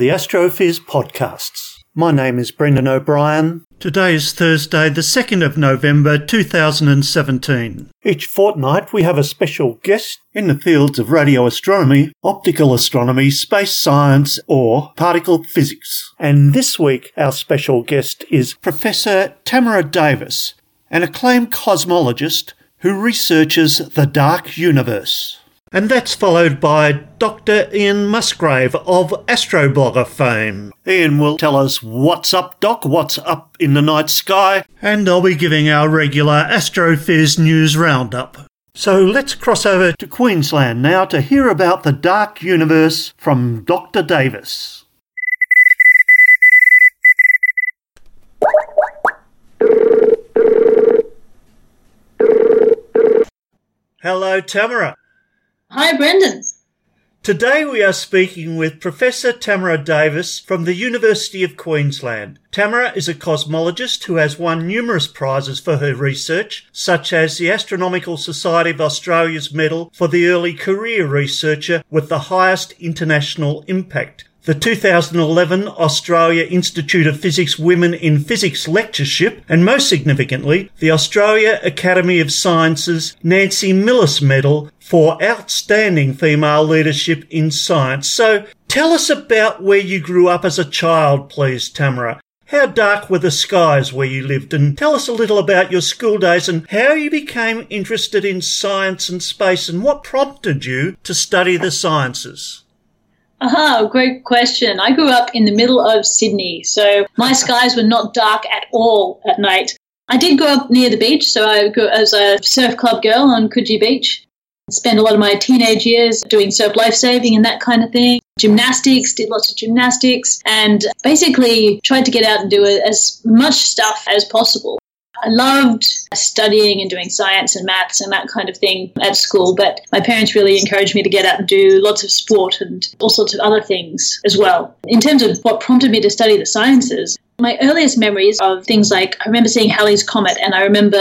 The Astrophiz podcasts. My name is Brendan O'Brien. Today is Thursday, the 2nd of November 2017. Each fortnight we have a special guest in the fields of radio astronomy, optical astronomy, space science, or particle physics. And this week our special guest is Professor Tamara Davis, an acclaimed cosmologist who researches the dark universe. And that's followed by Dr. Ian Musgrave of Astroblogger fame. Ian will tell us what's up, Doc, what's up in the night sky, and I'll be giving our regular Astrophiz news roundup. So let's cross over to Queensland now to hear about the dark universe from Dr. Davis. Hello, Tamara. Hi, Brendan. Today we are speaking with Professor Tamara Davis from the University of Queensland. Tamara is a cosmologist who has won numerous prizes for her research, such as the Astronomical Society of Australia's Medal for the Early Career Researcher with the highest international impact. The 2011 Australia Institute of Physics Women in Physics Lectureship, and most significantly, the Australia Academy of Sciences Nancy Millis Medal for outstanding female leadership in science. So tell us about where you grew up as a child, please, Tamara. How dark were the skies where you lived? And tell us a little about your school days and how you became interested in science and space and what prompted you to study the sciences. Aha, great question. I grew up in the middle of Sydney, so my skies were not dark at all at night. I did grow up near the beach, so I grew as a surf club girl on Coogee Beach. Spent a lot of my teenage years doing surf lifesaving and that kind of thing. Gymnastics, did lots of gymnastics, and basically tried to get out and do as much stuff as possible. I loved studying and doing science and maths and that kind of thing at school, but my parents really encouraged me to get out and do lots of sport and all sorts of other things as well. In terms of what prompted me to study the sciences, my earliest memories of things like I remember seeing Halley's Comet and I remember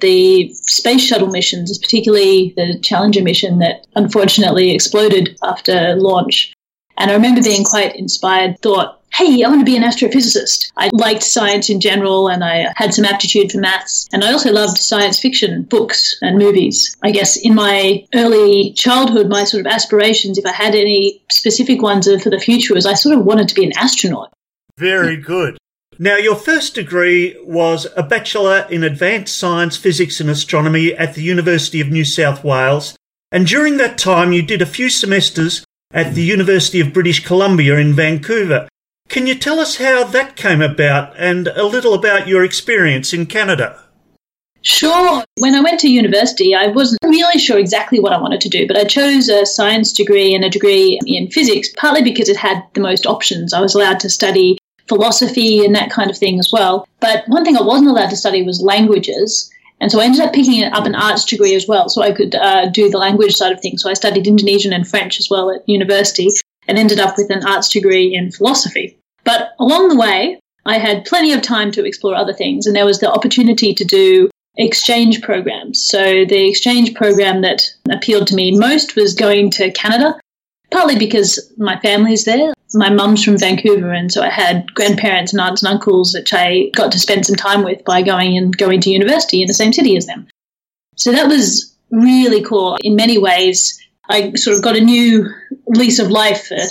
the space shuttle missions, particularly the Challenger mission that unfortunately exploded after launch. And I remember being quite inspired, thought, hey, I want to be an astrophysicist. I liked science in general and I had some aptitude for maths. And I also loved science fiction books and movies. I guess in my early childhood, my sort of aspirations, if I had any specific ones for the future, was I sort of wanted to be an astronaut. Very good. Now, your first degree was a Bachelor in Advanced Science, Physics and Astronomy at the University of New South Wales. And during that time, you did a few semesters at the University of British Columbia in Vancouver. Can you tell us how that came about and a little about your experience in Canada? Sure. When I went to university, I wasn't really sure exactly what I wanted to do, but I chose a science degree and a degree in physics, partly because it had the most options. I was allowed to study philosophy and that kind of thing as well. But one thing I wasn't allowed to study was languages. And so I ended up picking up an arts degree as well, so I could uh, do the language side of things. So I studied Indonesian and French as well at university and ended up with an arts degree in philosophy. But along the way, I had plenty of time to explore other things, and there was the opportunity to do exchange programs. So the exchange program that appealed to me most was going to Canada, partly because my family's there. My mum's from Vancouver, and so I had grandparents and aunts and uncles that I got to spend some time with by going and going to university in the same city as them. So that was really cool. In many ways, I sort of got a new lease of life uh,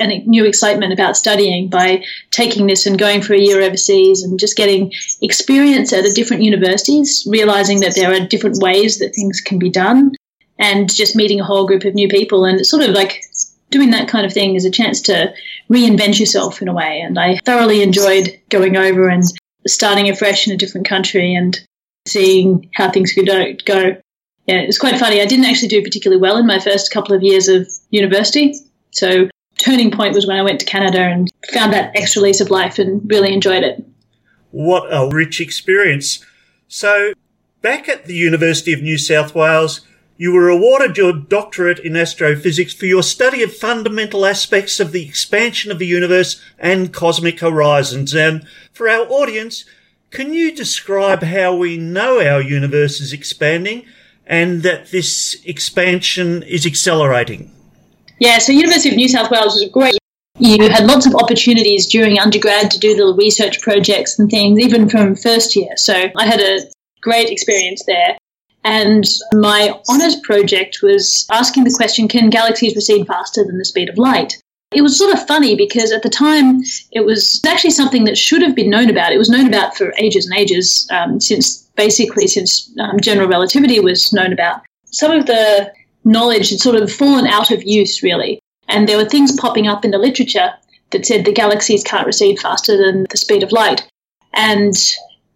and a new excitement about studying by taking this and going for a year overseas and just getting experience at a different universities, realizing that there are different ways that things can be done, and just meeting a whole group of new people. And it's sort of like doing that kind of thing is a chance to reinvent yourself in a way. And I thoroughly enjoyed going over and starting afresh in a different country and seeing how things could go. Yeah, it was quite funny. I didn't actually do particularly well in my first couple of years of university. So, turning point was when I went to Canada and found that extra lease of life and really enjoyed it. What a rich experience. So, back at the University of New South Wales, you were awarded your doctorate in astrophysics for your study of fundamental aspects of the expansion of the universe and cosmic horizons. And for our audience, can you describe how we know our universe is expanding and that this expansion is accelerating? Yeah, so University of New South Wales was great. You had lots of opportunities during undergrad to do little research projects and things, even from first year. So I had a great experience there. And my honours project was asking the question can galaxies recede faster than the speed of light? It was sort of funny because at the time it was actually something that should have been known about. It was known about for ages and ages, um, since basically since um, general relativity was known about. Some of the knowledge had sort of fallen out of use, really. And there were things popping up in the literature that said the galaxies can't recede faster than the speed of light. And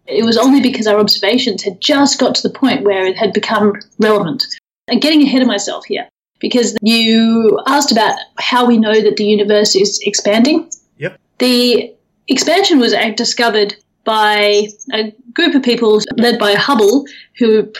it was only because our observations had just got to the point where it had become relevant. And getting ahead of myself here because you asked about how we know that the universe is expanding. Yep. The expansion was discovered by a group of people led by Hubble who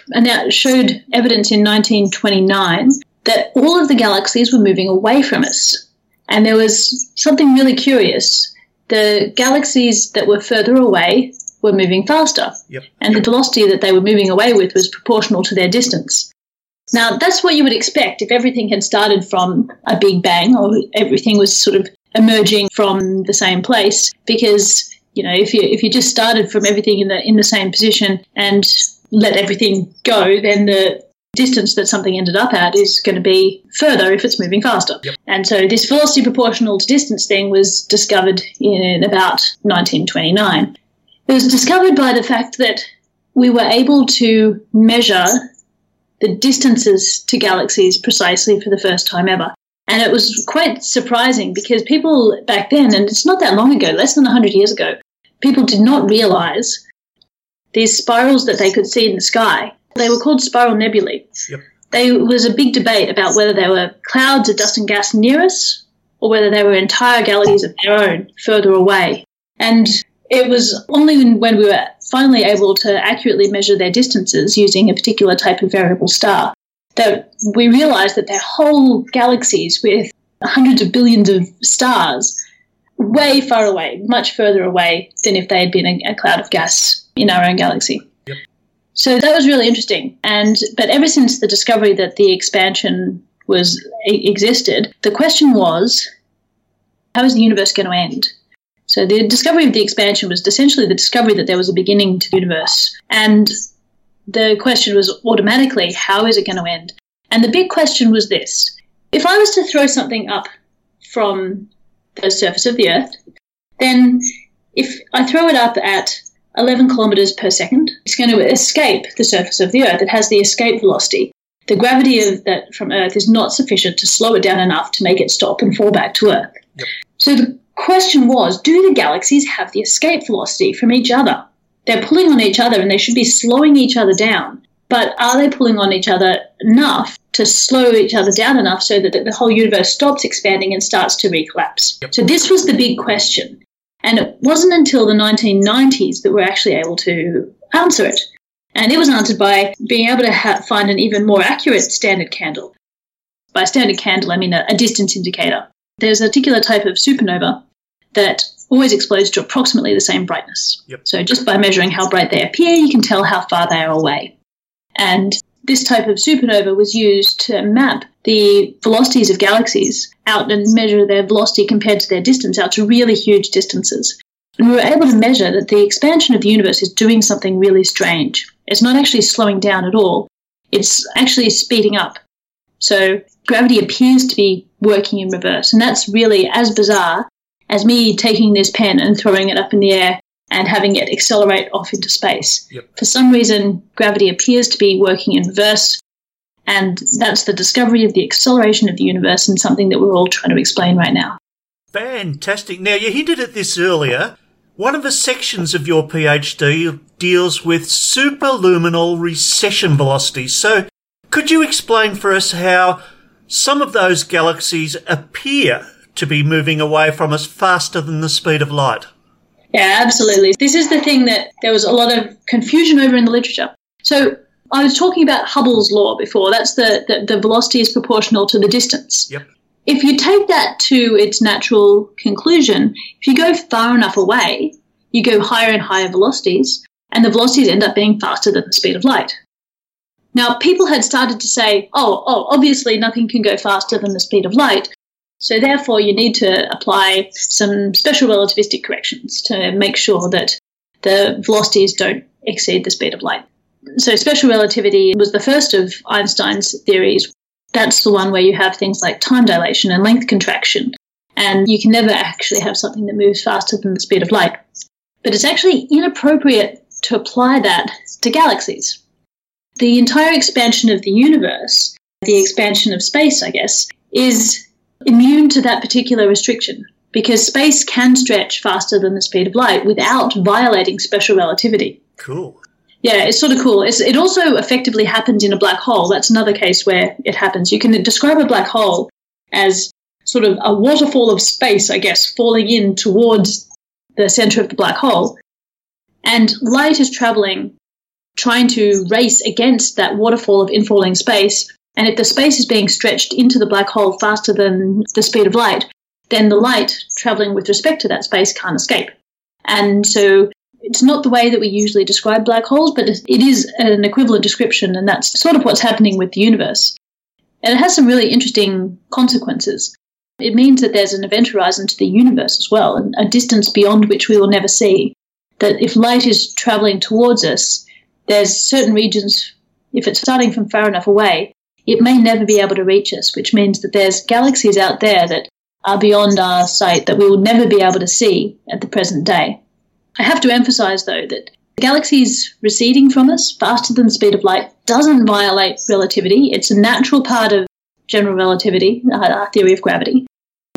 showed evidence in 1929 that all of the galaxies were moving away from us. And there was something really curious. The galaxies that were further away were moving faster. Yep. And the velocity that they were moving away with was proportional to their distance. Now, that's what you would expect if everything had started from a big bang or everything was sort of emerging from the same place because you know if you if you just started from everything in the in the same position and let everything go then the distance that something ended up at is going to be further if it's moving faster. Yep. And so this velocity proportional to distance thing was discovered in about 1929. It was discovered by the fact that we were able to measure the distances to galaxies precisely for the first time ever. And it was quite surprising because people back then, and it's not that long ago, less than 100 years ago, people did not realize these spirals that they could see in the sky. They were called spiral nebulae. Yep. There was a big debate about whether they were clouds of dust and gas near us or whether they were entire galaxies of their own further away. And it was only when we were finally able to accurately measure their distances using a particular type of variable star that we realized that their whole galaxies with hundreds of billions of stars way far away, much further away than if they had been a, a cloud of gas in our own galaxy. Yep. So that was really interesting. And but ever since the discovery that the expansion was existed, the question was, how is the universe going to end? So the discovery of the expansion was essentially the discovery that there was a beginning to the universe. And the question was automatically, how is it going to end? And the big question was this if I was to throw something up from the surface of the Earth, then if I throw it up at 11 kilometers per second, it's going to escape the surface of the Earth. It has the escape velocity. The gravity of that from Earth is not sufficient to slow it down enough to make it stop and fall back to Earth. Yep. So the question was do the galaxies have the escape velocity from each other? They're pulling on each other and they should be slowing each other down. But are they pulling on each other enough to slow each other down enough so that the whole universe stops expanding and starts to recollapse? Yep. So this was the big question. And it wasn't until the 1990s that we're actually able to answer it. And it was answered by being able to ha- find an even more accurate standard candle. By standard candle, I mean a, a distance indicator. There's a particular type of supernova that always explodes to approximately the same brightness. Yep. So just by measuring how bright they appear, you can tell how far they are away. And this type of supernova was used to map the velocities of galaxies out and measure their velocity compared to their distance out to really huge distances. And we were able to measure that the expansion of the universe is doing something really strange. It's not actually slowing down at all, it's actually speeding up. So gravity appears to be working in reverse. And that's really as bizarre as me taking this pen and throwing it up in the air and having it accelerate off into space. Yep. For some reason, gravity appears to be working in reverse. And that's the discovery of the acceleration of the universe and something that we're all trying to explain right now. Fantastic. Now, you hinted at this earlier. One of the sections of your PhD deals with superluminal recession velocities. So, could you explain for us how some of those galaxies appear to be moving away from us faster than the speed of light? Yeah, absolutely. This is the thing that there was a lot of confusion over in the literature. So I was talking about Hubble's law before. That's the, the, the velocity is proportional to the distance. Yep. If you take that to its natural conclusion, if you go far enough away, you go higher and higher velocities, and the velocities end up being faster than the speed of light. Now, people had started to say, oh, oh, obviously nothing can go faster than the speed of light. So therefore, you need to apply some special relativistic corrections to make sure that the velocities don't exceed the speed of light. So special relativity was the first of Einstein's theories. That's the one where you have things like time dilation and length contraction. And you can never actually have something that moves faster than the speed of light. But it's actually inappropriate to apply that to galaxies. The entire expansion of the universe, the expansion of space, I guess, is immune to that particular restriction because space can stretch faster than the speed of light without violating special relativity. Cool. Yeah, it's sort of cool. It's, it also effectively happens in a black hole. That's another case where it happens. You can describe a black hole as sort of a waterfall of space, I guess, falling in towards the center of the black hole. And light is traveling, trying to race against that waterfall of infalling space. And if the space is being stretched into the black hole faster than the speed of light, then the light traveling with respect to that space can't escape. And so it's not the way that we usually describe black holes, but it is an equivalent description, and that's sort of what's happening with the universe. And it has some really interesting consequences. It means that there's an event horizon to the universe as well, a distance beyond which we will never see. That if light is traveling towards us, there's certain regions, if it's starting from far enough away, it may never be able to reach us, which means that there's galaxies out there that are beyond our sight that we will never be able to see at the present day. I have to emphasize, though, that galaxies receding from us faster than the speed of light doesn't violate relativity. It's a natural part of general relativity, our theory of gravity.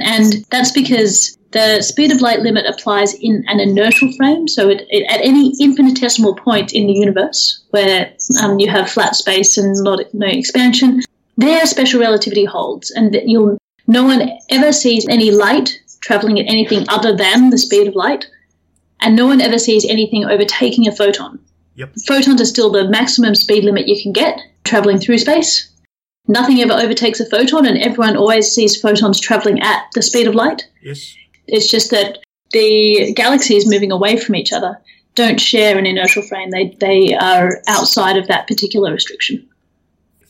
And that's because the speed of light limit applies in an inertial frame, so it, it, at any infinitesimal point in the universe where um, you have flat space and not, no expansion, there special relativity holds, and that you'll no one ever sees any light traveling at anything other than the speed of light, and no one ever sees anything overtaking a photon. Yep. Photons are still the maximum speed limit you can get traveling through space. Nothing ever overtakes a photon, and everyone always sees photons traveling at the speed of light. Yes. It's just that the galaxies moving away from each other don't share an inertial frame. They, they are outside of that particular restriction.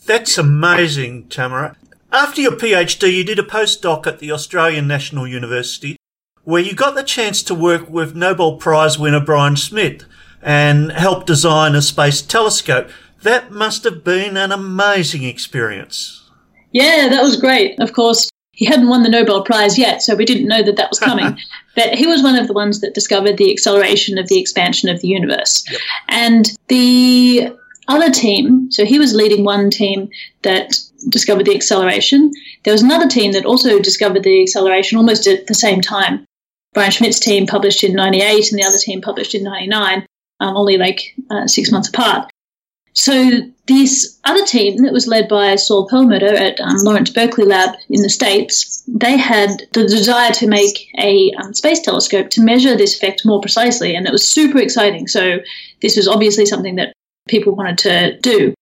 That's amazing, Tamara. After your PhD, you did a postdoc at the Australian National University where you got the chance to work with Nobel Prize winner Brian Schmidt and help design a space telescope. That must have been an amazing experience. Yeah, that was great. Of course, he hadn't won the Nobel Prize yet, so we didn't know that that was coming. but he was one of the ones that discovered the acceleration of the expansion of the universe. Yep. And the other team, so he was leading one team that discovered the acceleration. There was another team that also discovered the acceleration almost at the same time. Brian Schmidt's team published in 98 and the other team published in 99, um, only like uh, six months apart. So this other team that was led by Saul Perlmutter at um, Lawrence Berkeley Lab in the States, they had the desire to make a um, space telescope to measure this effect more precisely, and it was super exciting. So this was obviously something that people wanted to do.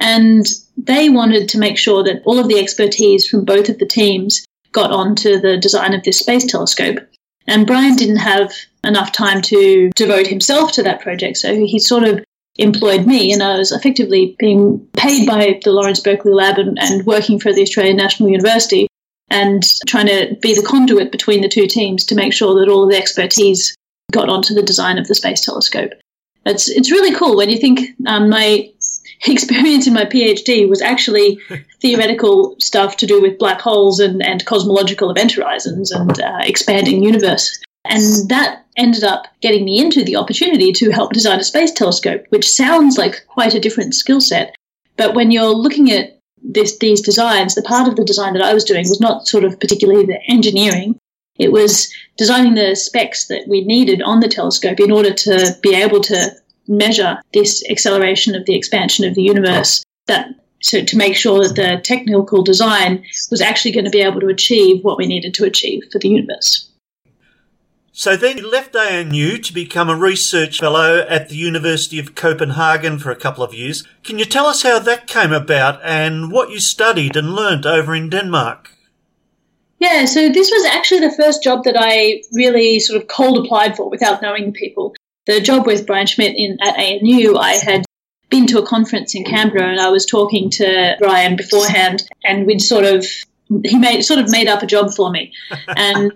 And they wanted to make sure that all of the expertise from both of the teams got onto the design of this space telescope. And Brian didn't have enough time to devote himself to that project, so he sort of employed me, and I was effectively being paid by the Lawrence Berkeley Lab and, and working for the Australian National University and trying to be the conduit between the two teams to make sure that all of the expertise got onto the design of the space telescope. It's it's really cool when you think um, my experience in my PhD was actually theoretical stuff to do with black holes and, and cosmological event horizons and uh, expanding universe. And that ended up getting me into the opportunity to help design a space telescope, which sounds like quite a different skill set. But when you're looking at this, these designs, the part of the design that I was doing was not sort of particularly the engineering. It was designing the specs that we needed on the telescope in order to be able to measure this acceleration of the expansion of the universe that so to make sure that the technical design was actually going to be able to achieve what we needed to achieve for the universe. So then you left ANU to become a research fellow at the University of Copenhagen for a couple of years. Can you tell us how that came about and what you studied and learnt over in Denmark? Yeah, so this was actually the first job that I really sort of cold applied for without knowing people the job with Brian Schmidt in at ANU, I had been to a conference in Canberra and I was talking to Brian beforehand, and we'd sort of he made sort of made up a job for me, and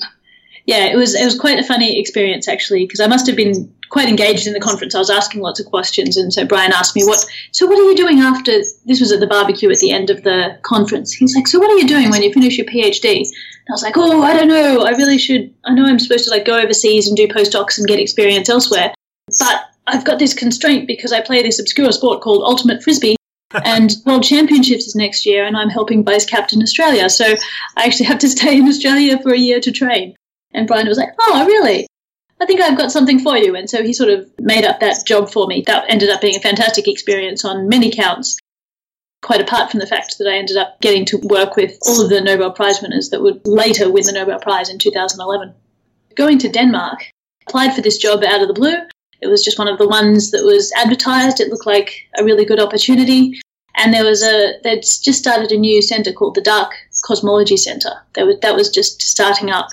yeah, it was it was quite a funny experience actually because I must have been quite engaged in the conference. I was asking lots of questions, and so Brian asked me what. So what are you doing after? This was at the barbecue at the end of the conference. He's like, so what are you doing when you finish your PhD? And I was like, oh, I don't know. I really should. I know I'm supposed to like go overseas and do postdocs and get experience elsewhere. But I've got this constraint because I play this obscure sport called Ultimate Frisbee. and World Championships is next year, and I'm helping vice captain Australia. So I actually have to stay in Australia for a year to train. And Brian was like, Oh, really? I think I've got something for you. And so he sort of made up that job for me. That ended up being a fantastic experience on many counts, quite apart from the fact that I ended up getting to work with all of the Nobel Prize winners that would later win the Nobel Prize in 2011. Going to Denmark, applied for this job out of the blue. It was just one of the ones that was advertised. It looked like a really good opportunity. And there was a, they'd just started a new centre called the Dark Cosmology Centre. That was, that was just starting up.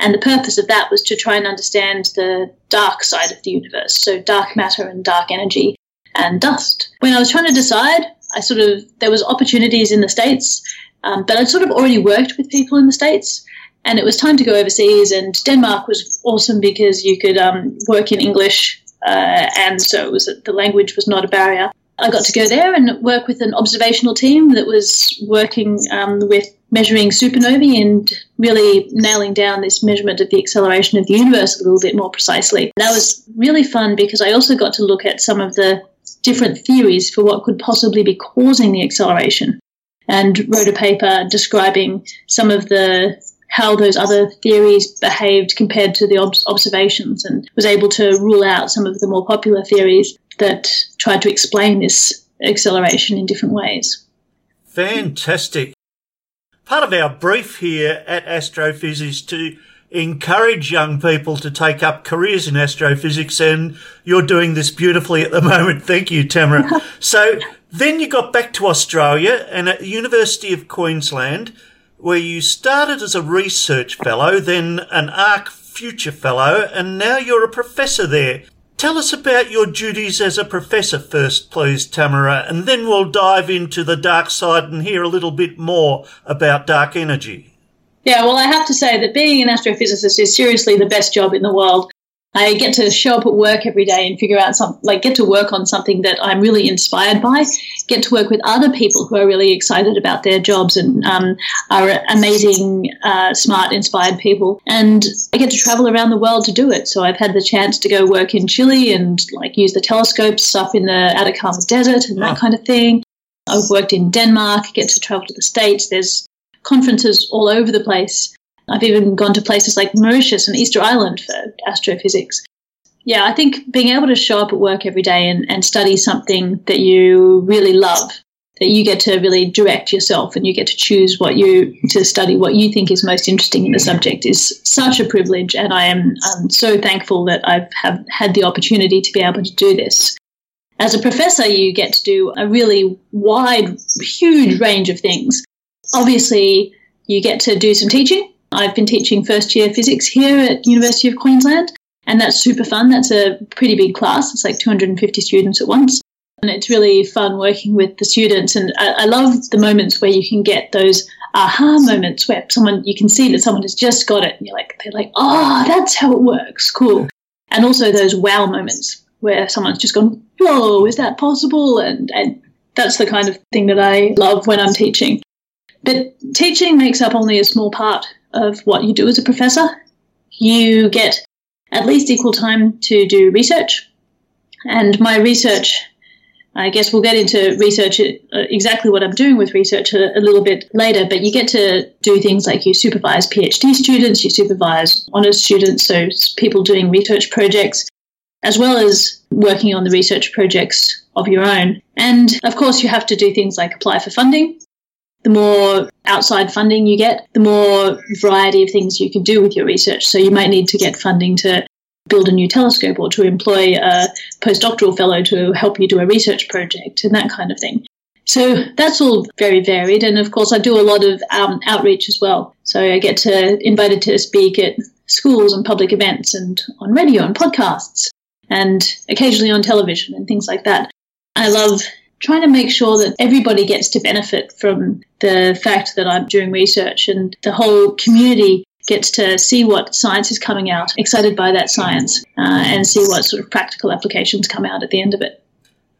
And the purpose of that was to try and understand the dark side of the universe. So dark matter and dark energy and dust. When I was trying to decide, I sort of, there was opportunities in the States, um, but I'd sort of already worked with people in the States and it was time to go overseas. And Denmark was awesome because you could um, work in English uh, and so it was the language was not a barrier. I got to go there and work with an observational team that was working um, with measuring supernovae and really nailing down this measurement of the acceleration of the universe a little bit more precisely. That was really fun because I also got to look at some of the different theories for what could possibly be causing the acceleration and wrote a paper describing some of the how those other theories behaved compared to the ob- observations and was able to rule out some of the more popular theories that tried to explain this acceleration in different ways. Fantastic. Part of our brief here at Astrophiz is to encourage young people to take up careers in astrophysics, and you're doing this beautifully at the moment. Thank you, Tamara. so then you got back to Australia, and at the University of Queensland, where you started as a research fellow, then an ARC future fellow, and now you're a professor there. Tell us about your duties as a professor first, please, Tamara, and then we'll dive into the dark side and hear a little bit more about dark energy. Yeah, well, I have to say that being an astrophysicist is seriously the best job in the world. I get to show up at work every day and figure out some, like, get to work on something that I'm really inspired by. Get to work with other people who are really excited about their jobs and um, are amazing, uh, smart, inspired people. And I get to travel around the world to do it. So I've had the chance to go work in Chile and like use the telescopes up in the Atacama Desert and that kind of thing. I've worked in Denmark. Get to travel to the States. There's conferences all over the place. I've even gone to places like Mauritius and Easter Island for astrophysics. Yeah, I think being able to show up at work every day and, and study something that you really love, that you get to really direct yourself and you get to choose what you to study, what you think is most interesting in the subject is such a privilege. And I am I'm so thankful that I've have had the opportunity to be able to do this. As a professor, you get to do a really wide, huge range of things. Obviously, you get to do some teaching, I've been teaching first year physics here at University of Queensland, and that's super fun. That's a pretty big class. It's like 250 students at once. And it's really fun working with the students. And I, I love the moments where you can get those aha moments where someone, you can see that someone has just got it. And you're like, they're like, oh, that's how it works. Cool. And also those wow moments where someone's just gone, whoa, is that possible? And, and that's the kind of thing that I love when I'm teaching. But teaching makes up only a small part of what you do as a professor. You get at least equal time to do research. And my research, I guess we'll get into research, uh, exactly what I'm doing with research a, a, little bit later, but you get to do things like you supervise PhD students, you supervise honours students, so people doing research projects, as well as working on the research projects of your own. And of course, you have to do things like apply for funding. The more outside funding you get, the more variety of things you can do with your research. So you might need to get funding to build a new telescope or to employ a postdoctoral fellow to help you do a research project and that kind of thing. So that's all very varied. And of course, I do a lot of um, outreach as well. So I get to invited to speak at schools and public events and on radio and podcasts and occasionally on television and things like that. I love trying to make sure that everybody gets to benefit from the fact that I'm doing research and the whole community gets to see what science is coming out, excited by that science, uh, and see what sort of practical applications come out at the end of it.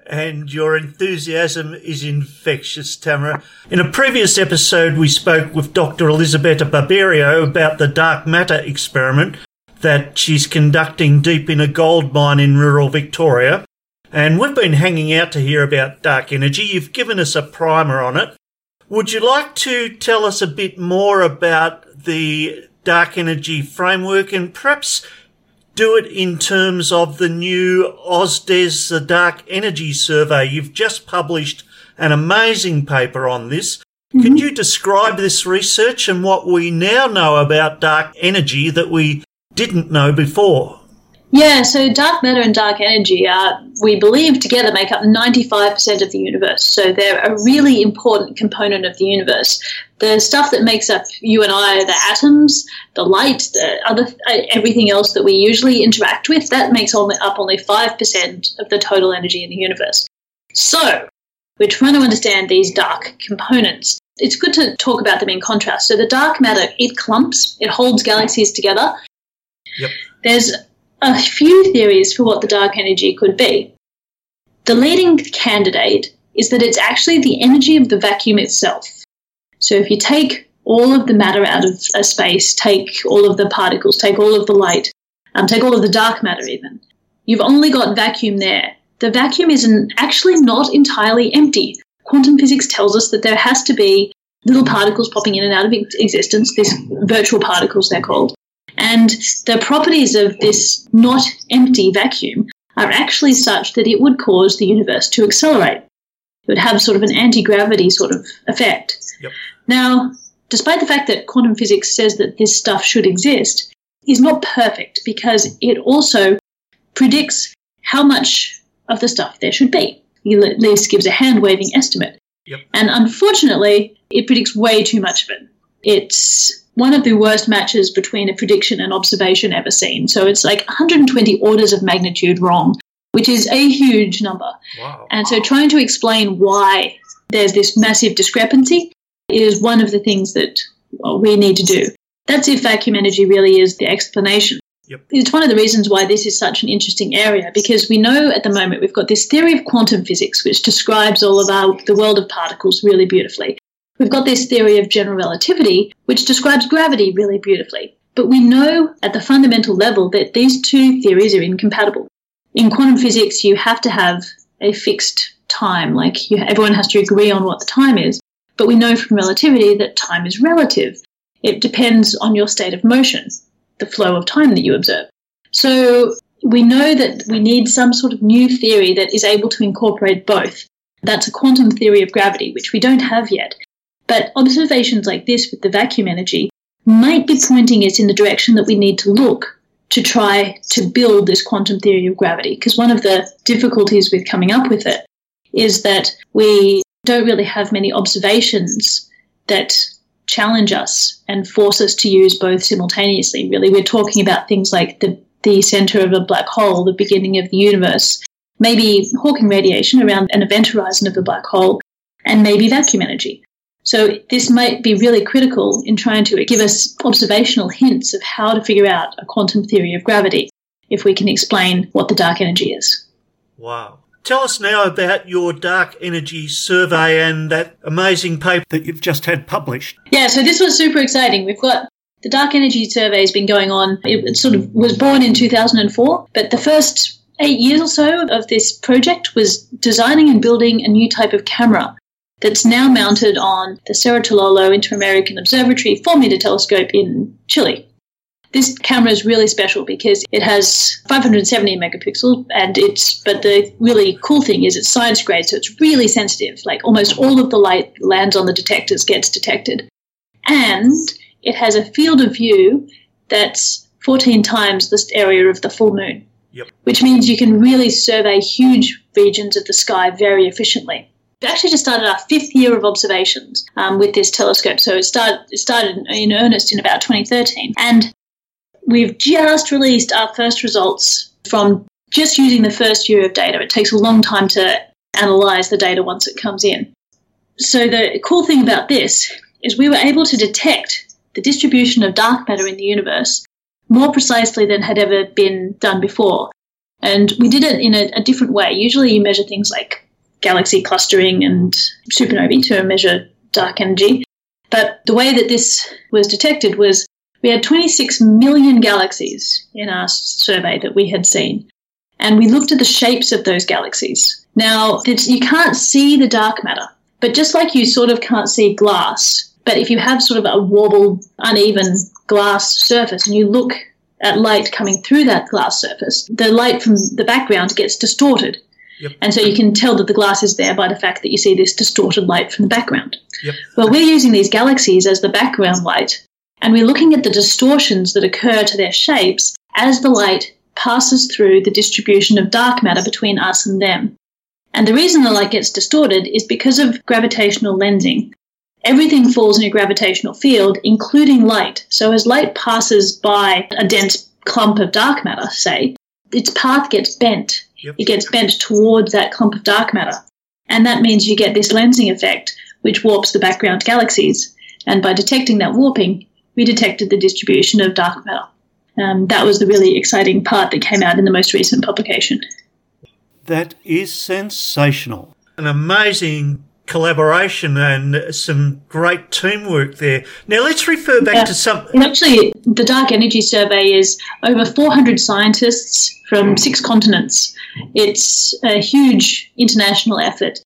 And your enthusiasm is infectious, Tamara. In a previous episode, we spoke with Dr. Elisabetta Barberio about the dark matter experiment that she's conducting deep in a gold mine in rural Victoria. And we've been hanging out to hear about dark energy. You've given us a primer on it. Would you like to tell us a bit more about the dark energy framework and perhaps do it in terms of the new OzDES, the Dark Energy Survey. You've just published an amazing paper on this. Mm-hmm. Can you describe this research and what we now know about dark energy that we didn't know before? Yeah, so dark matter and dark energy are, we believe, together make up 95% of the universe. So they're a really important component of the universe. The stuff that makes up you and I, the atoms, the light, the other, uh, everything else that we usually interact with, that makes only, up only 5% of the total energy in the universe. So we're trying to understand these dark components. It's good to talk about them in contrast. So the dark matter, it clumps, it holds galaxies together. Yep. There's a few theories for what the dark energy could be. The leading candidate is that it's actually the energy of the vacuum itself. So if you take all of the matter out of a space, take all of the particles, take all of the light, um, take all of the dark matter even, you've only got vacuum there. The vacuum is not actually not entirely empty. Quantum physics tells us that there has to be little particles popping in and out of existence, these virtual particles they're called, and the properties of this not empty vacuum are actually such that it would cause the universe to accelerate. It would have sort of an anti gravity sort of effect. Yep. Now, despite the fact that quantum physics says that this stuff should exist, is not perfect because it also predicts how much of the stuff there should be. It at least gives a hand waving estimate. Yep. And unfortunately, it predicts way too much of it. It's one of the worst matches between a prediction and observation ever seen. So it's like 120 orders of magnitude wrong, which is a huge number. Wow. And so trying to explain why there's this massive discrepancy is one of the things that well, we need to do. That's if vacuum energy really is the explanation. Yep. It's one of the reasons why this is such an interesting area because we know at the moment we've got this theory of quantum physics which describes all of our the world of particles really beautifully. We've got this theory of general relativity, which describes gravity really beautifully. But we know at the fundamental level that these two theories are incompatible. In quantum physics, you have to have a fixed time, like you, everyone has to agree on what the time is. But we know from relativity that time is relative. It depends on your state of motion, the flow of time that you observe. So we know that we need some sort of new theory that is able to incorporate both. That's a quantum theory of gravity, which we don't have yet. But observations like this with the vacuum energy might be pointing us in the direction that we need to look to try to build this quantum theory of gravity. Because one of the difficulties with coming up with it is that we don't really have many observations that challenge us and force us to use both simultaneously. Really, we're talking about things like the, the center of a black hole, the beginning of the universe, maybe Hawking radiation around an event horizon of the black hole, and maybe vacuum energy. So this might be really critical in trying to give us observational hints of how to figure out a quantum theory of gravity if we can explain what the dark energy is. Wow. Tell us now about your dark energy survey and that amazing paper that you've just had published. Yeah, so this was super exciting. We've got the dark energy survey has been going on. It sort of was born in 2004, but the first eight years or so of this project was designing and building a new type of camera that's now mounted on the Cerro Tololo Inter-American Observatory 4-meter telescope in Chile. This camera is really special because it has 570 megapixels, and it's. But the really cool thing is it's science grade, so it's really sensitive. Like almost all of the light lands on the detectors gets detected, and it has a field of view that's 14 times the area of the full moon. Yep. Which means you can really survey huge regions of the sky very efficiently. Actually just started our fifth year of observations um, with this telescope. So it, start, it started in earnest in about 2013. And we've just released our first results from just using the first year of data. It takes a long time to analyze the data once it comes in. So the cool thing about this is we were able to detect the distribution of dark matter in the universe more precisely than had ever been done before. And we did it in a, a different way. Usually you measure things like galaxy clustering and supernovae to measure dark energy. But the way that this was detected was we had 26 million galaxies in our survey that we had seen. And we looked at the shapes of those galaxies. Now, you can't see the dark matter, but just like you sort of can't see glass, but if you have sort of a wobbled, uneven glass surface and you look at light coming through that glass surface, the light from the background gets distorted. Yep. And so you can tell that the glass is there by the fact that you see this distorted light from the background. Yep. Well, we're using these galaxies as the background light and we're looking at the distortions that occur to their shapes as the light passes through the distribution of dark matter between us and them. And the reason the light gets distorted is because of gravitational lensing. Everything falls in a gravitational field, including light. So as light passes by a dense clump of dark matter, say, its path gets bent. Yep. It gets bent towards that clump of dark matter. And that means you get this lensing effect, which warps the background galaxies. And by detecting that warping, we detected the distribution of dark matter. Um, that was the really exciting part that came out in the most recent publication. That is sensational. An amazing collaboration and some great teamwork there. Now let's refer back Yeah. to some. Actually, the Dark Energy Survey is over 400 scientists from six continents. It's a huge international effort.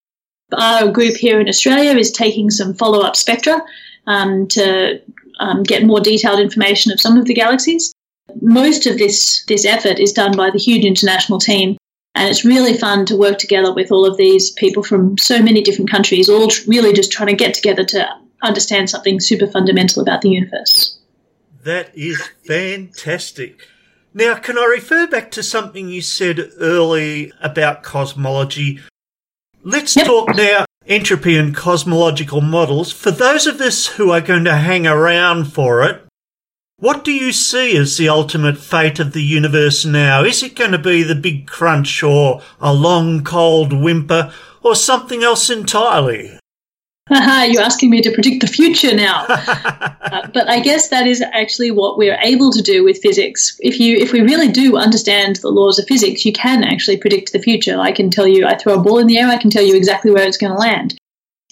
Our group here in Australia is taking some follow up spectra um, to um, get more detailed information of some of the galaxies. Most of this, this effort is done by the huge international team, and it's really fun to work together with all of these people from so many different countries, all really just trying to get together to understand something super fundamental about the universe. That is fantastic. Now, can I refer back to something you said early about cosmology? Let's Yep. talk now entropy and cosmological models. For those of us who are going to hang around for it, what do you see as the ultimate fate of the universe now? Is it going to be the big crunch or a long cold whimper or something else entirely? Haha, you're asking me to predict the future now. Uh, but I guess that is actually what we're able to do with physics. If you, if we really do understand the laws of physics, you can actually predict the future. I can tell you, I throw a ball in the air, I can tell you exactly where it's going to land,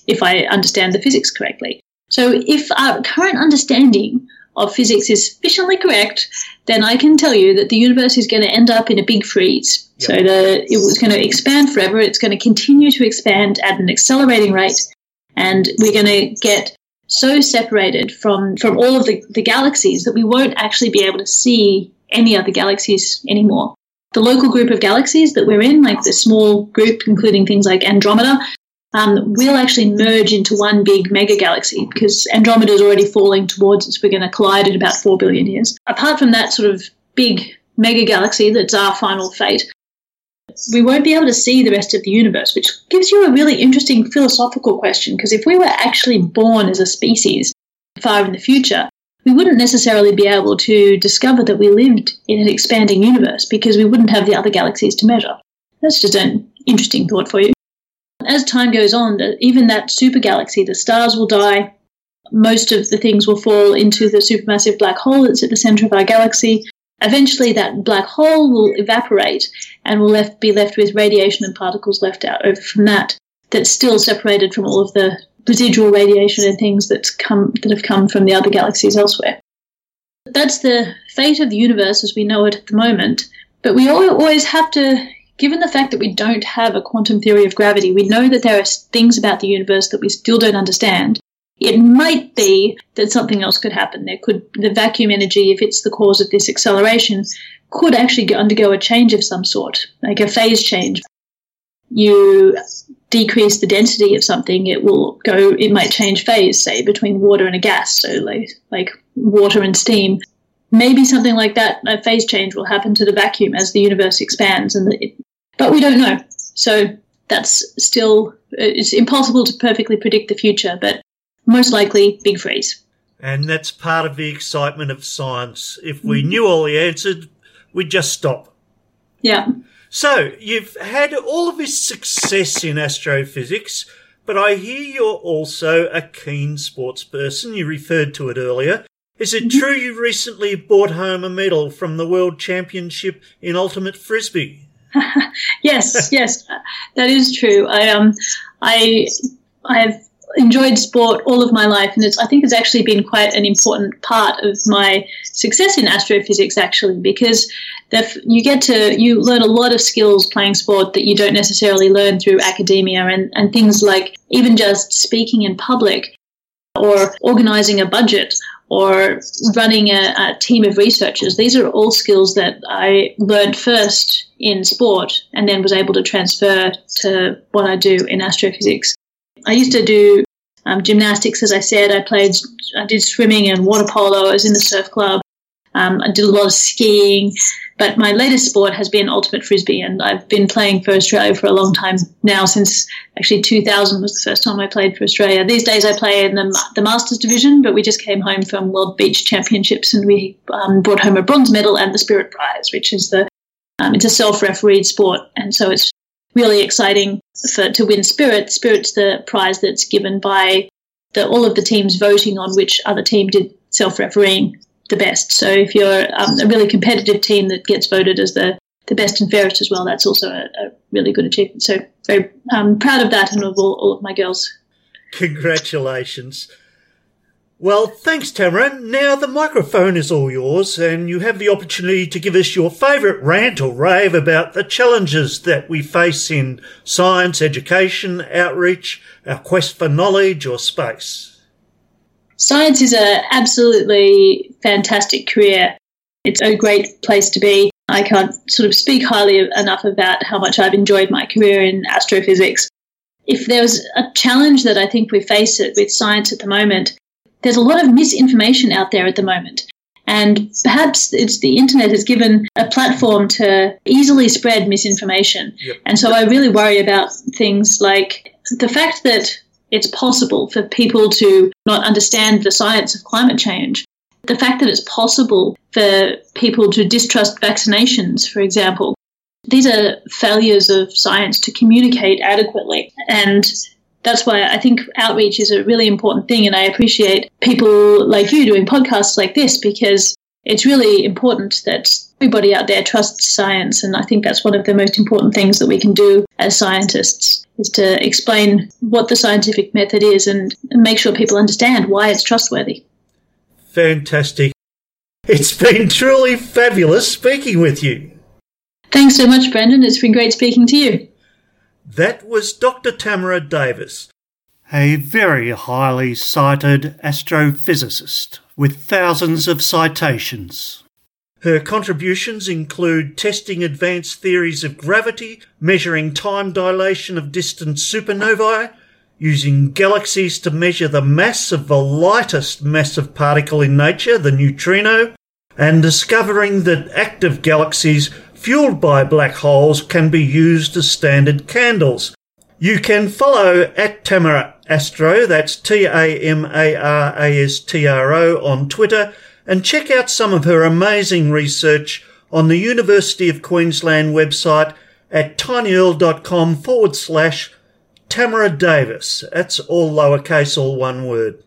if I understand the physics correctly. So if our current understanding of physics is sufficiently correct, then I can tell you that the universe is going to end up in a big freeze. So the, it was going to expand forever. It's going to continue to expand at an accelerating rate and we're going to get so separated from from all of the, the galaxies that we won't actually be able to see any other galaxies anymore. The local group of galaxies that we're in, like the small group, including things like Andromeda, um, will actually merge into one big mega galaxy because Andromeda is already falling towards us. We're going to collide in about 4 billion years. Apart from that sort of big mega galaxy that's our final fate, we won't be able to see the rest of the universe, which gives you a really interesting philosophical question. Because if we were actually born as a species far in the future, we wouldn't necessarily be able to discover that we lived in an expanding universe because we wouldn't have the other galaxies to measure. That's just an interesting thought for you. As time goes on, even that super galaxy, the stars will die. Most of the things will fall into the supermassive black hole that's at the center of our galaxy. eventually that black hole will evaporate and will left, be left with radiation and particles left out over from that that's still separated from all of the residual radiation and things that's come that have come from the other galaxies elsewhere. That's the fate of the universe as we know it at the moment. But we always have to, given the fact that we don't have a quantum theory of gravity, we know that there are things about the universe that we still don't understand. It might be that something else could happen. There could the vacuum energy, if it's the cause of this acceleration, could actually undergo a change of some sort, like a phase change. You decrease the density of something, it will go. It might change phase, say between water and a gas. So like like water and steam. Maybe something like that, a phase change will happen to the vacuum as the universe expands, and the, but we don't know. So that's still it's impossible to perfectly predict the future, but most likely big freeze. And that's part of the excitement of science. If we mm-hmm. knew all the answers, we'd just stop. Yeah. So, you've had all of this success in astrophysics, but I hear you're also a keen sports person. You referred to it earlier. Is it true you recently brought home a medal from the World Championship in Ultimate Frisbee? yes, yes, that is true. I um, I I've enjoyed sport all of my life, and it's I think it's actually been quite an important part of my success in astrophysics. Actually, because you get to you learn a lot of skills playing sport that you don't necessarily learn through academia, and and things like even just speaking in public, or organizing a budget, or running a, a team of researchers. These are all skills that I learned first in sport, and then was able to transfer to what I do in astrophysics. I used to do um, gymnastics, as I said. I played, I did swimming and water polo. I was in the surf club. Um, I did a lot of skiing, but my latest sport has been ultimate frisbee, and I've been playing for Australia for a long time now. Since actually 2000 was the first time I played for Australia. These days I play in the, the Masters division, but we just came home from World Beach Championships, and we um, brought home a bronze medal and the Spirit Prize, which is the um, it's a self-refereed sport, and so it's really exciting for to win Spirit. Spirit's the prize that's given by the, all of the teams voting on which other team did self-refereeing the best. So if you're um, a really competitive team that gets voted as the the best and fairest as well, that's also a, a really good achievement. So very um, proud of that and of all, all of my girls. Congratulations. Well, thanks, Tamara. Now the microphone is all yours, and you have the opportunity to give us your favourite rant or rave about the challenges that we face in science, education, outreach, our quest for knowledge or space. Science is an absolutely fantastic career. It's a great place to be. I can't sort of speak highly enough about how much I've enjoyed my career in astrophysics. If there's a challenge that I think we face it with science at the moment, there's a lot of misinformation out there at the moment. And perhaps it's the internet has given a platform to easily spread misinformation. Yep. And so I really worry about things like the fact that it's possible for people to not understand the science of climate change. The fact that it's possible for people to distrust vaccinations, for example. These are failures of science to communicate adequately. And that's why I think outreach is a really important thing. And I appreciate people like you doing podcasts like this because it's really important that everybody out there trusts science. And I think that's one of the most important things that we can do as scientists is to explain what the scientific method is and, make sure people understand why it's trustworthy. Fantastic. It's been truly fabulous speaking with you. Thanks so much, Brendan. It's been great speaking to you. That was Dr. Tamara Davis, a very highly cited astrophysicist with thousands of citations. Her contributions include testing advanced theories of gravity, measuring time dilation of distant supernovae, using galaxies to measure the mass of the lightest massive particle in nature, the neutrino, and discovering that active galaxies fueled by black holes can be used as standard candles. You can follow at Tamara Astro, that's T-A-M-A-R-A-S-T-R-O on Twitter, and check out some of her amazing research on the University of Queensland website at tinyurl.com forward slash Tamara Davis. That's all lowercase, all one word.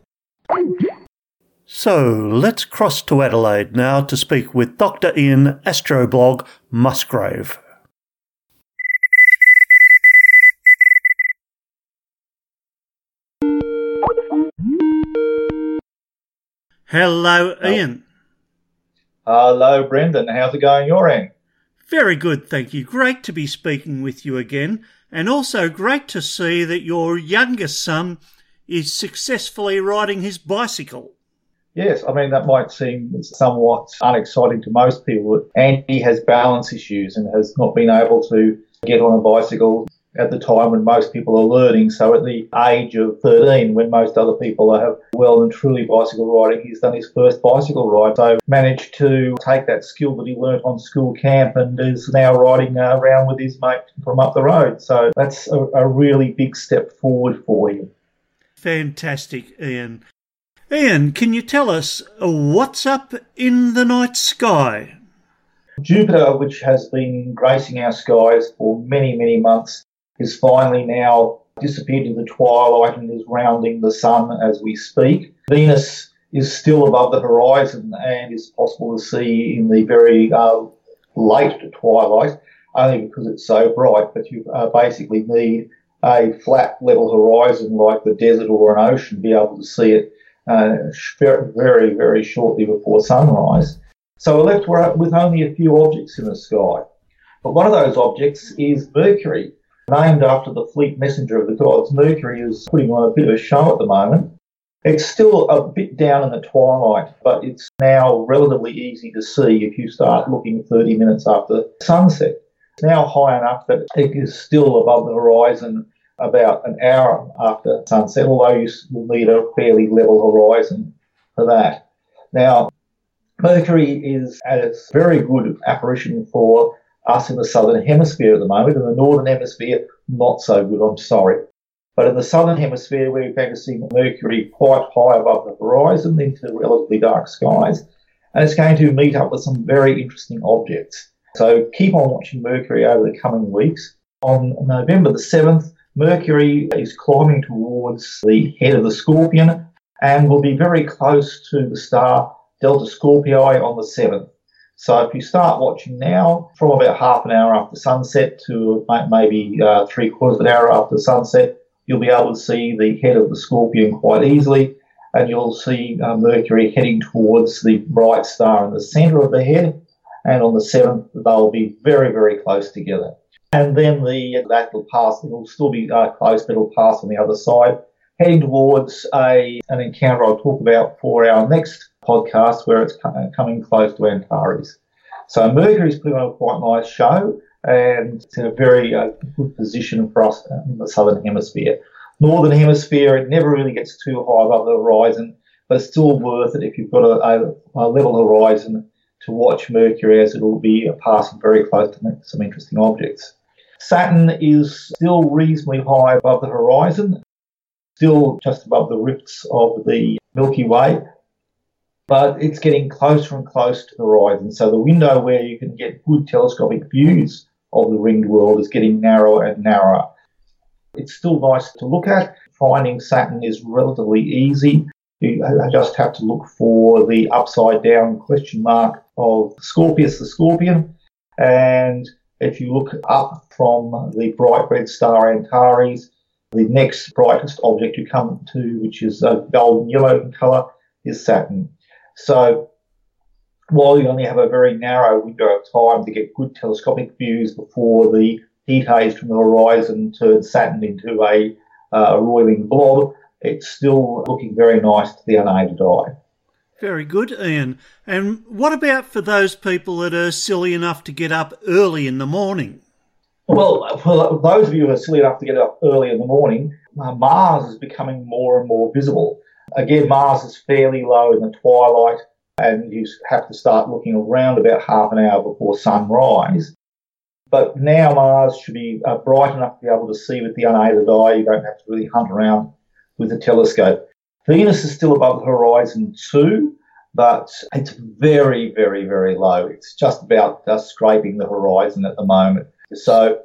So let's cross to Adelaide now to speak with Dr. Ian Astroblog Musgrave. Hello, Ian. Hello, Brendan. How's it going your end? Very good, thank you. Great to be speaking with you again, and also great to see that your youngest son is successfully riding his bicycle. Yes, I mean, that might seem somewhat unexciting to most people. But Andy has balance issues and has not been able to get on a bicycle at the time when most people are learning. So at the age of 13, when most other people have well and truly bicycle riding, he's done his first bicycle ride. So managed to take that skill that he learnt on school camp and is now riding uh, around with his mate from up the road. So that's a, a really big step forward for him. Fantastic, Ian. Ian, can you tell us uh, what's up in the night sky? Jupiter, which has been gracing our skies for many, many months, is finally now disappeared into the twilight and is rounding the sun as we speak. Venus is still above the horizon and is possible to see in the very uh, late twilight, only because it's so bright. But you uh, basically need a flat level horizon like the desert or an ocean to be able to see it uh, very, very shortly before sunrise. So we're left with only a few objects in the sky. But one of those objects is Mercury, named after the fleet messenger of the gods. Mercury is putting on a bit of a show at the moment. It's still a bit down in the twilight, but it's now relatively easy to see if you start looking 30 minutes after sunset. It's now high enough that it is still above the horizon about an hour after sunset, although you will need a fairly level horizon for that. Now, Mercury is at its very good apparition for us in the southern hemisphere at the moment. In the northern hemisphere, not so good, I'm sorry. But in the southern hemisphere, we're going to see Mercury quite high above the horizon into relatively dark skies. And it's going to meet up with some very interesting objects. So keep on watching Mercury over the coming weeks. On November the 7th, Mercury is climbing towards the head of the Scorpion and will be very close to the star Delta Scorpii on the 7th. So if you start watching now, from about half an hour after sunset to maybe uh, three quarters of an hour after sunset, you'll be able to see the head of the Scorpion quite easily, and you'll see uh, Mercury heading towards the bright star in the centre of the head. And on the 7th, they'll be very, very close together and then the that will pass. It will still be uh, close, but it'll pass on the other side, heading towards a an encounter I'll talk about for our next podcast, where it's coming close to Antares. So Mercury's putting on a quite nice show, and it's in a very uh, good position for us in the southern hemisphere. Northern hemisphere, it never really gets too high above the horizon, but it's still worth it if you've got a, a, a level horizon to watch Mercury as it will be passing very close to some interesting objects. Saturn is still reasonably high above the horizon, still just above the rifts of the Milky Way, but it's getting closer and closer to the horizon. So the window where you can get good telescopic views of the ringed world is getting narrower and narrower. It's still nice to look at. Finding Saturn is relatively easy. You just have to look for the upside down question mark of Scorpius the Scorpion, and if you look up from the bright red star Antares, the next brightest object you come to, which is a golden yellow in colour, is Saturn. So while you only have a very narrow window of time to get good telescopic views before the heat haze from the horizon turns Saturn into a uh, roiling blob, it's still looking very nice to the unaided eye. Very good, Ian. And what about for those people that are silly enough to get up early in the morning? Well, for those of you who are silly enough to get up early in the morning, uh, Mars is becoming more and more visible. Again, Mars is fairly low in the twilight, and you have to start looking around about half an hour before sunrise. But now Mars should be uh, bright enough to be able to see with the unaided eye. You don't have to really hunt around with a telescope. Venus is still above the horizon too, but it's very, very, very low. It's just about just scraping the horizon at the moment. So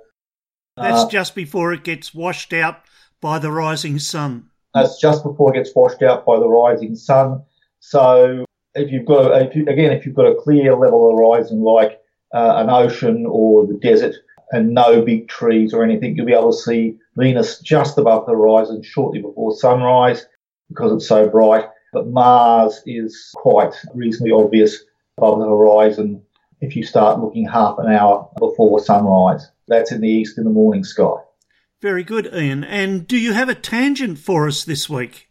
that's uh, just before it gets washed out by the rising sun. That's just before it gets washed out by the rising sun. So if you've got, if you, again, if you've got a clear level horizon like uh, an ocean or the desert and no big trees or anything, you'll be able to see Venus just above the horizon shortly before sunrise because it's so bright. But Mars is quite reasonably obvious above the horizon if you start looking half an hour before sunrise. That's in the east in the morning sky. Very good, Ian. And do you have a tangent for us this week?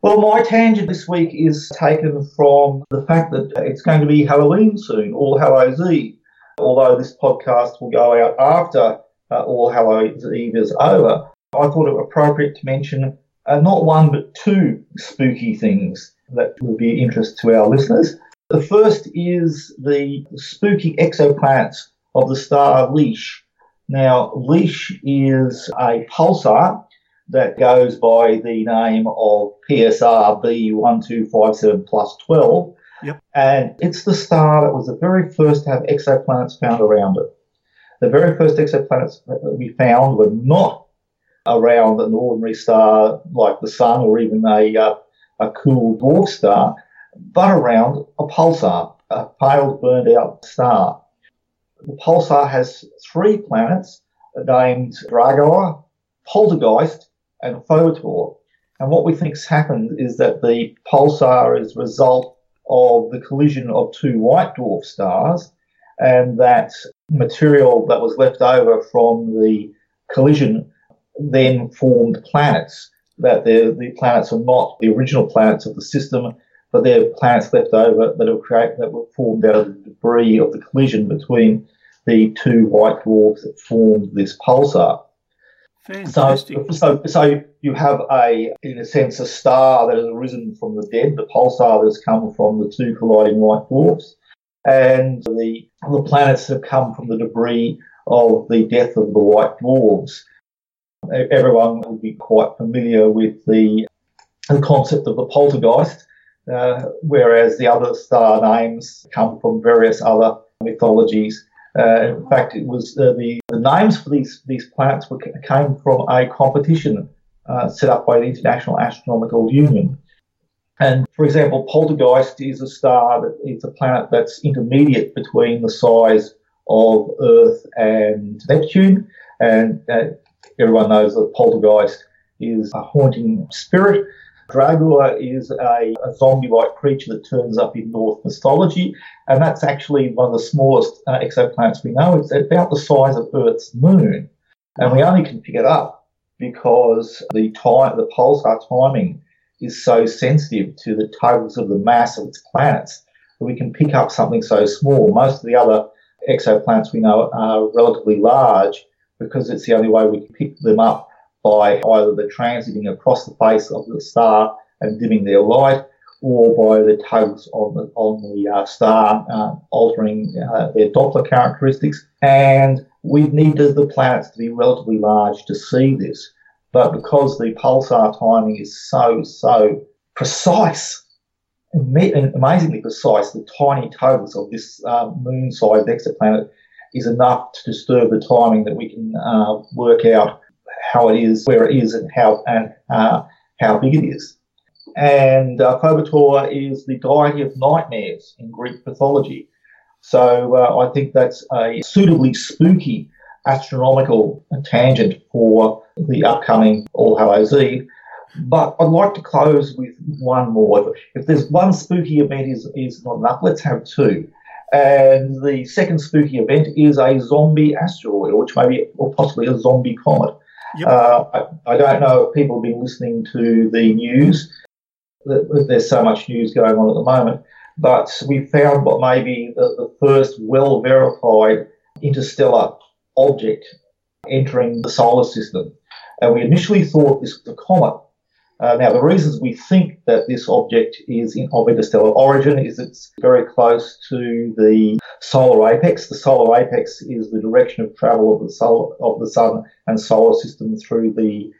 Well, my tangent this week is taken from the fact that it's going to be Halloween soon, All Hallows Eve. Although this podcast will go out after uh, All Hallows Eve is over, I thought it appropriate to mention uh, not one but two spooky things that will be of interest to our listeners. The first is the spooky exoplanets of the star Lich. Now, Lich is a pulsar that goes by the name of PSR B1257 plus 12. Yep. And it's the star that was the very first to have exoplanets found around it. The very first exoplanets that we found were not around an ordinary star like the Sun or even a, uh, a cool dwarf star, but around a pulsar, a failed burned out star. The pulsar has three planets named Draugr, Poltergeist, and Phobetor. And what we think's happened is that the pulsar is a result of the collision of two white dwarf stars, and that material that was left over from the collision then formed planets. That the, the planets are not the original planets of the system, but they're planets left over that were create, that were formed out of the debris of the collision between the two white dwarfs that formed this pulsar. Fantastic. So, so, so you have a, in a sense, a star that has arisen from the dead, the pulsar that has come from the two colliding white dwarfs, and the the planets have come from the debris of the death of the white dwarfs. Everyone would be quite familiar with the, the concept of the poltergeist, uh, whereas the other star names come from various other mythologies. Uh, in fact, it was uh, the, the names for these these planets were, came from a competition uh, set up by the International Astronomical Union. And for example, Poltergeist is a star that is a planet that's intermediate between the size of Earth and Neptune. And uh, everyone knows that Poltergeist is a haunting spirit. Dragula is a, a zombie-like creature that turns up in Norse mythology, and that's actually one of the smallest uh, exoplanets we know. It's about the size of Earth's moon, and we only can pick it up because the time, the pulsar timing, is so sensitive to the tugs of the mass of its planets that we can pick up something so small. Most of the other exoplanets we know are relatively large because it's the only way we can pick them up by either the transiting across the face of the star and dimming their light, or by the tugs on the on the uh, star uh, altering uh, their Doppler characteristics. And we need the planets to be relatively large to see this. But because the pulsar timing is so so precise, amazingly precise, the tiny tugs of this uh, moon-sized exoplanet is enough to disturb the timing that we can uh, work out how it is, where it is, and how and uh, how big it is. And uh, is the deity of nightmares in Greek mythology. So uh, I think that's a suitably spooky astronomical tangent for the upcoming All Hallows Eve. But I'd like to close with one more. If there's one spooky event is, is not enough, let's have two. And the second spooky event is a zombie asteroid, which may be, or possibly a zombie comet. Yep. Uh, I, I, don't know if people have been listening to the news. There's so much news going on at the moment, but we found what may be the, the first well verified interstellar object entering the solar system. And we initially thought this was a comet. Uh, now, the reasons we think that this object is in, of interstellar origin is it's very close to the solar apex. The solar apex is the direction of travel of the solar, of the sun and solar system through the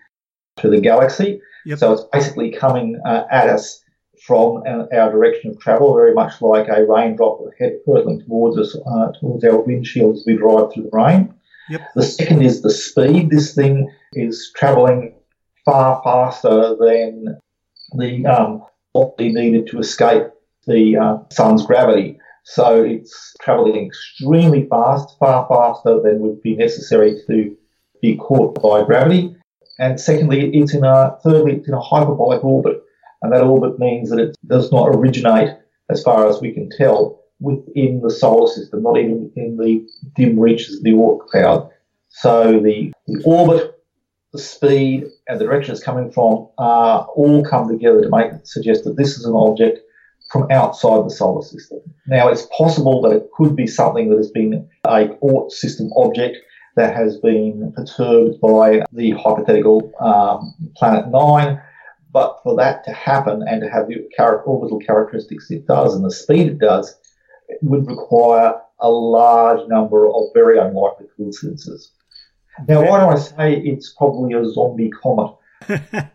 through the galaxy. Yep. So it's basically coming uh, at us from our, our, direction of travel, very much like a raindrop head hurtling towards us uh, towards our windshield as we drive through the rain. Yep. The second is the speed. This thing is traveling far faster than the um, obviously needed to escape the uh, sun's gravity. So it's traveling extremely fast, far faster than would be necessary to be caught by gravity. And secondly, it's in a thirdly, it's in a hyperbolic orbit, and that orbit means that it does not originate, as far as we can tell, within the solar system, not even in the dim reaches of the Oort cloud. So the, the orbit, the speed, and the direction it's coming from uh, all come together to make suggest that this is an object from outside the solar system. Now, it's possible that it could be something that has been a Oort system object that has been perturbed by the hypothetical um, planet nine. But for that to happen and to have the orbital characteristics it does and the speed it does, it would require a large number of very unlikely coincidences. Now, why do I say it's probably a zombie comet?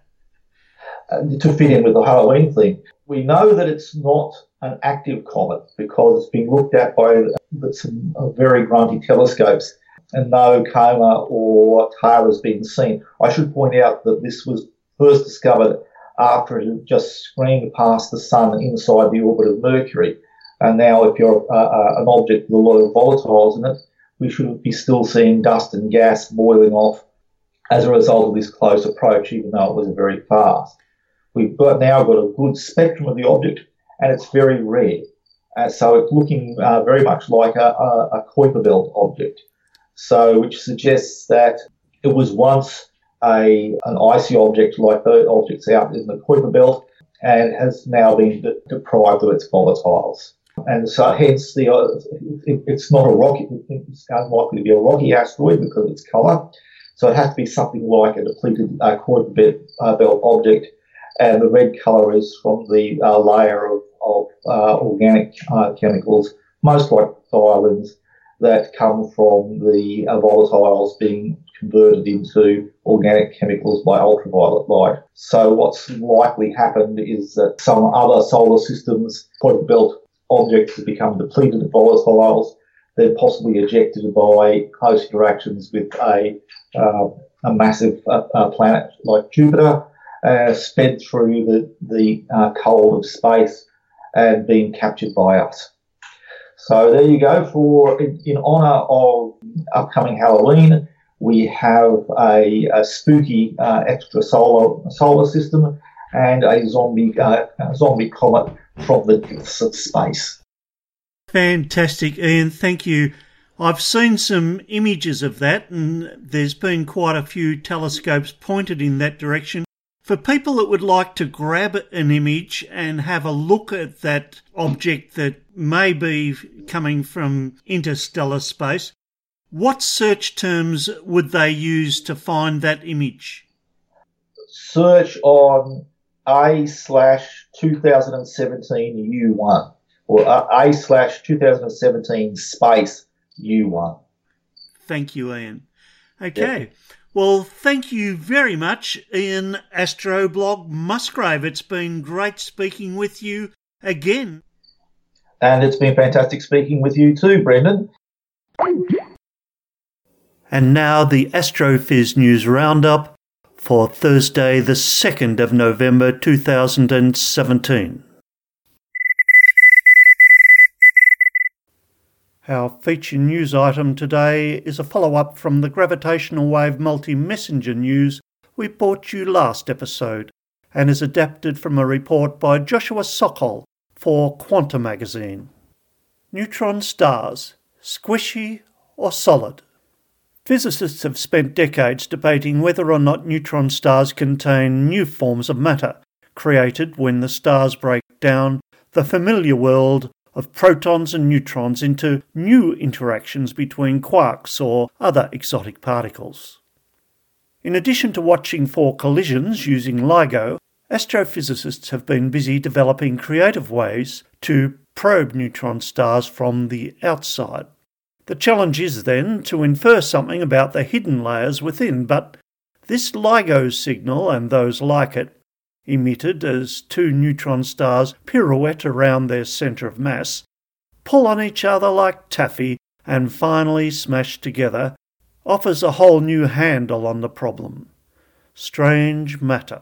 Uh, to fit in with the Halloween theme. We know that it's not an active comet because it's been looked at by some very grunty telescopes and no coma or tail has been seen. I should point out that this was first discovered after it had just screamed past the sun inside the orbit of Mercury. And now, if you're uh, uh, an object with a lot of volatiles in it, we should be still seeing dust and gas boiling off as a result of this close approach, even though it was very fast. We've got now got a good spectrum of the object, and it's very rare. Uh, so it's looking uh, very much like a, a, a Kuiper belt object so which suggests that it was once a an icy object like the objects out in the Kuiper belt and has now been de- deprived of its volatiles. And so hence the uh, it, it's not a rocky it's unlikely to be a rocky asteroid because of its colour. So it has to be something like a depleted uh, uh, belt object, and the red colour is from the uh, layer of, of uh, organic uh, chemicals, most like tholins that come from the volatiles being converted into organic chemicals by ultraviolet light. So what's likely happened is that some other solar systems, Kuiper belt objects have become depleted of volatiles. They're possibly ejected by close interactions with a, uh, a massive uh, uh, planet like Jupiter, uh, sped through the, the uh, cold of space and being captured by us. So there you go. For in, in honour of upcoming Halloween, we have a, a spooky extra solar solar system and a zombie zombie comet from the depths of space. Fantastic, Ian. Thank you. I've seen some images of that, and there's been quite a few telescopes pointed in that direction. For people that would like to grab an image and have a look at that object that may be coming from interstellar space, what search terms would they use to find that image? Search on A slash 2017 U1 or uh, A slash 2017 space U1. Thank you, Ian. Okay. Well, thank you very much, Ian Astroblog Musgrave. It's been great speaking with you again. And it's been fantastic speaking with you too, Brendan. And now the Astrophiz News Roundup for Thursday, the 2nd of November 2017. Our feature news item today is a follow up from the gravitational wave multi messenger news we brought you last episode and is adapted from a report by Joshua Sokol for Quanta magazine. Neutron stars, squishy or solid? Physicists have spent decades debating whether or not neutron stars contain new forms of matter, created when the stars break down the familiar world of protons and neutrons into new interactions between quarks or other exotic particles. In addition to watching for collisions using LIGO, astrophysicists have been busy developing creative ways to probe neutron stars from the outside. The challenge is then to infer something about the hidden layers within, but this LIGO signal and those like it emitted as two neutron stars pirouette around their centre of mass, pull on each other like taffy, and finally smash together, offers a whole new handle on the problem. Strange matter.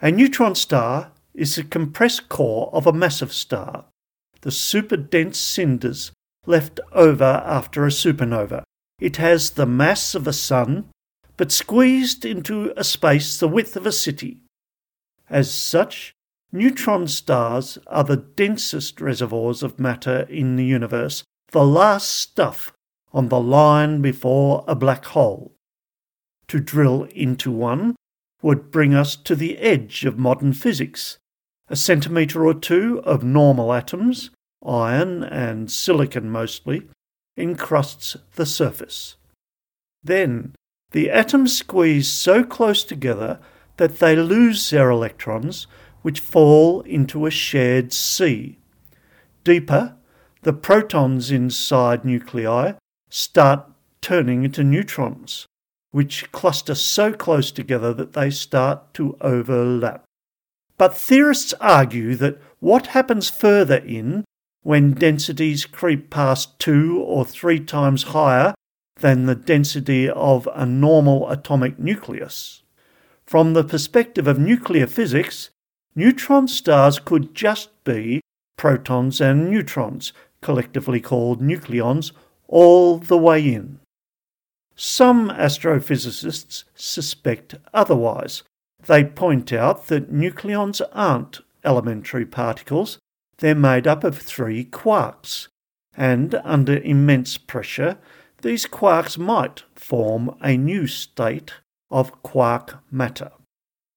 A neutron star is the compressed core of a massive star, the superdense cinders left over after a supernova. It has the mass of a sun, but squeezed into a space the width of a city. As such, neutron stars are the densest reservoirs of matter in the universe, the last stuff on the line before a black hole. To drill into one would bring us to the edge of modern physics, a centimetre or two of normal atoms, iron and silicon mostly, encrusts the surface. Then the atoms squeeze so close together that they lose their electrons, which fall into a shared sea. Deeper, the protons inside nuclei start turning into neutrons, which cluster so close together that they start to overlap. But theorists argue that what happens further in, when densities creep past two or three times higher than the density of a normal atomic nucleus. From the perspective of nuclear physics, neutron stars could just be protons and neutrons, collectively called nucleons, all the way in. Some astrophysicists suspect otherwise. They point out that nucleons aren't elementary particles, they're made up of three quarks, and under immense pressure, these quarks might form a new state of quark matter.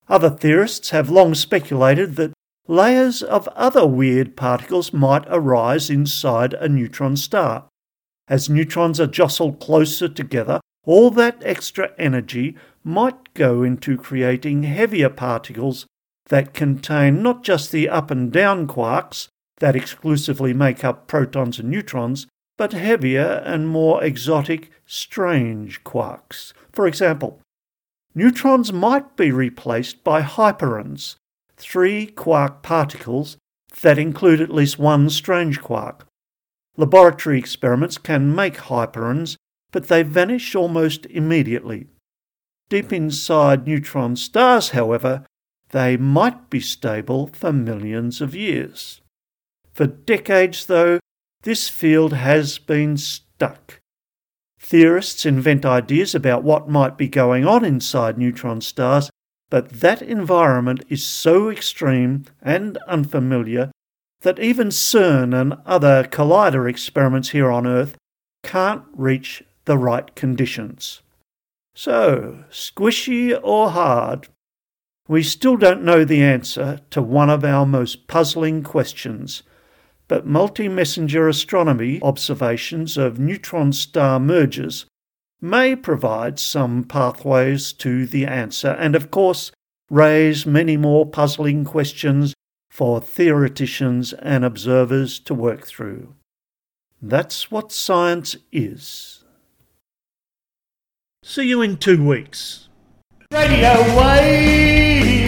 Other theorists have long speculated that layers of other weird particles might arise inside a neutron star. As neutrons are jostled closer together, all that extra energy might go into creating heavier particles that contain not just the up and down quarks that exclusively make up protons and neutrons, but heavier and more exotic, strange quarks. For example, neutrons might be replaced by hyperons, three quark particles that include at least one strange quark. Laboratory experiments can make hyperons, but they vanish almost immediately. Deep inside neutron stars, however, they might be stable for millions of years. For decades, though, this field has been stuck. Theorists invent ideas about what might be going on inside neutron stars, but that environment is so extreme and unfamiliar that even CERN and other collider experiments here on Earth can't reach the right conditions. So, squishy or hard? We still don't know the answer to one of our most puzzling questions but multi messenger astronomy observations of neutron star mergers may provide some pathways to the answer and, of course, raise many more puzzling questions for theoreticians and observers to work through. That's what science is. See you in two weeks. Radio Wave.